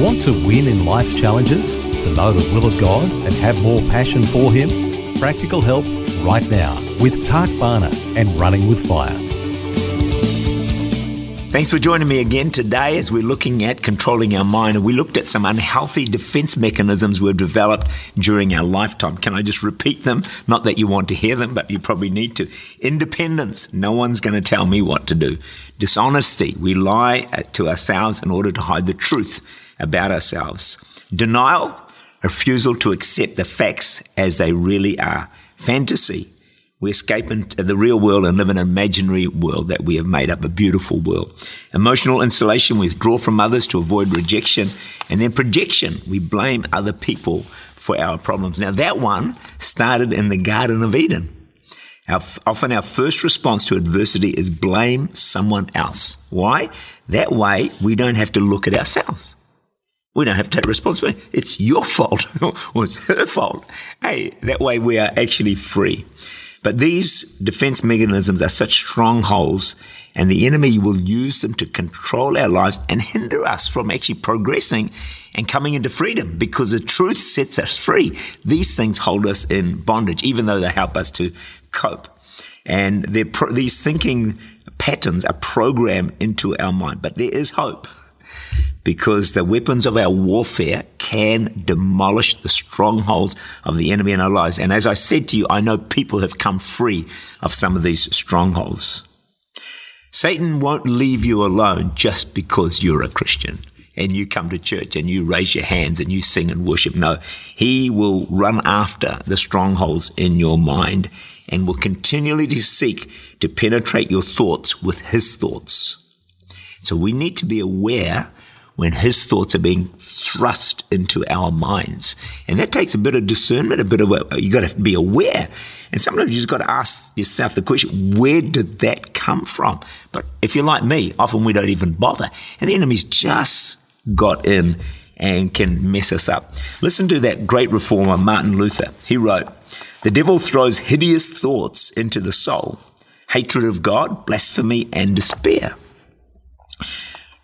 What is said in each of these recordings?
Want to win in life's challenges? To know the will of God and have more passion for Him? Practical help right now with Tak Bhana and Running with Fire. Thanks for joining me again today as we're looking at controlling our mind. And we looked at some unhealthy defense mechanisms we've developed during our lifetime. Can I just repeat them? Not that you want to hear them, but you probably need to. Independence. No one's going to tell me what to do. Dishonesty. We lie uh, to ourselves in order to hide the truth about ourselves. Denial, refusal to accept the facts as they really are. Fantasy, we escape into uh, the real world and live in an imaginary world that we have made up, a beautiful world. Emotional insulation, we withdraw from others to avoid rejection. And then projection, we blame other people for our problems. Now, that one started in the Garden of Eden. Our, often our first response to adversity is blame someone else. Why? That way we don't have to look at ourselves. We don't have to take responsibility. It's your fault or it's her fault. Hey, that way we are actually free. But these defense mechanisms are such strongholds, and the enemy will use them to control our lives and hinder us from actually progressing and coming into freedom because the truth sets us free. These things hold us in bondage, even though they help us to cope. And pro- these thinking patterns are programmed into our mind, but there is hope because the weapons of our warfare can demolish the strongholds of the enemy in our lives. And as I said to you, I know people have come free of some of these strongholds. Satan won't leave you alone just because you're a Christian and you come to church and you raise your hands and you sing and worship. No, he will run after the strongholds in your mind and will continually seek to penetrate your thoughts with his thoughts. So we need to be aware when his thoughts are being thrust into our minds. And that takes a bit of discernment, a bit of, you got to be aware. And sometimes you just got to ask yourself the question, where did that come from? But if you're like me, often we don't even bother. And the enemy's just got in and can mess us up. Listen to that great reformer, Martin Luther. He wrote, The devil throws hideous thoughts into the soul, hatred of God, blasphemy, and despair.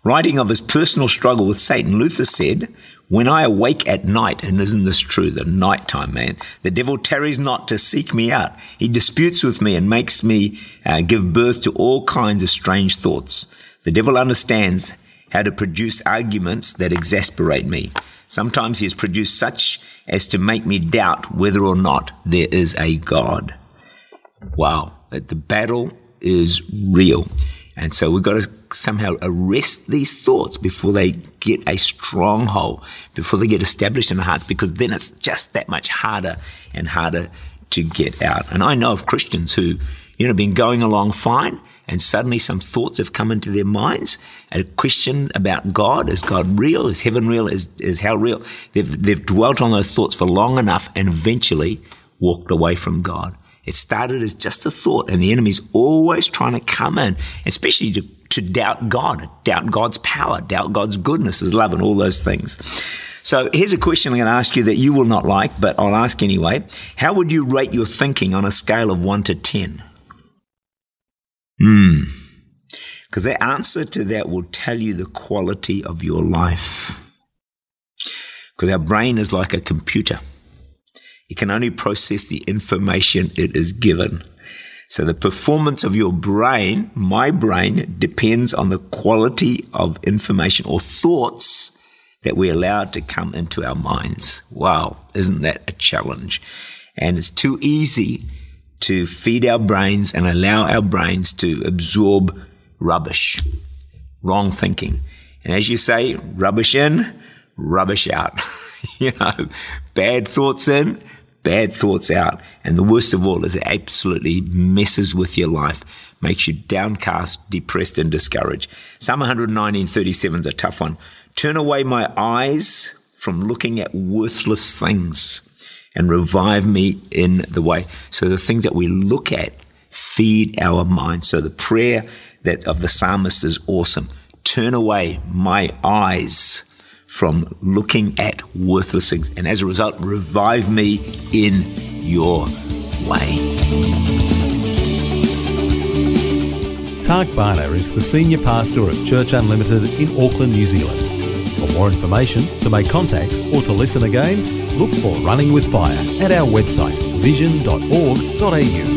Writing of his personal struggle with Satan, Luther said, When I awake at night, and isn't this true, the nighttime man, the devil tarries not to seek me out. He disputes with me and makes me uh, give birth to all kinds of strange thoughts. The devil understands how to produce arguments that exasperate me. Sometimes he has produced such as to make me doubt whether or not there is a God. Wow, the battle is real. And so we've got to somehow arrest these thoughts before they get a stronghold, before they get established in our hearts, because then it's just that much harder and harder to get out. And I know of Christians who, you know, been going along fine, and suddenly some thoughts have come into their minds, a question about God. Is God real? Is heaven real? Is, is hell real? They've, they've dwelt on those thoughts for long enough and eventually walked away from God. It started as just a thought, and the enemy's always trying to come in, especially to, to doubt God, doubt God's power, doubt God's goodness, His love, and all those things. So here's a question I'm going to ask you that you will not like, but I'll ask anyway. How would you rate your thinking on a scale of 1 to 10? Hmm. Because the answer to that will tell you the quality of your life. Because our brain is like a computer. It can only process the information it is given. So the performance of your brain, my brain, depends on the quality of information or thoughts that we allow to come into our minds. Wow, isn't that a challenge? And it's too easy to feed our brains and allow our brains to absorb rubbish, wrong thinking. And as you say, rubbish in, rubbish out. you know, bad thoughts in, bad thoughts out. And the worst of all is it absolutely messes with your life, makes you downcast, depressed, and discouraged. Psalm 119.37 is a tough one. Turn away my eyes from looking at worthless things and revive me in the way. So the things that we look at feed our minds. So the prayer that of the psalmist is awesome. Turn away my eyes from looking at worthless things, and as a result, revive me in your way. Tak Bhana is the senior pastor of Church Unlimited in Auckland, New Zealand. For more information, to make contact, or to listen again, look for Running with Fire at our website vision.org.au.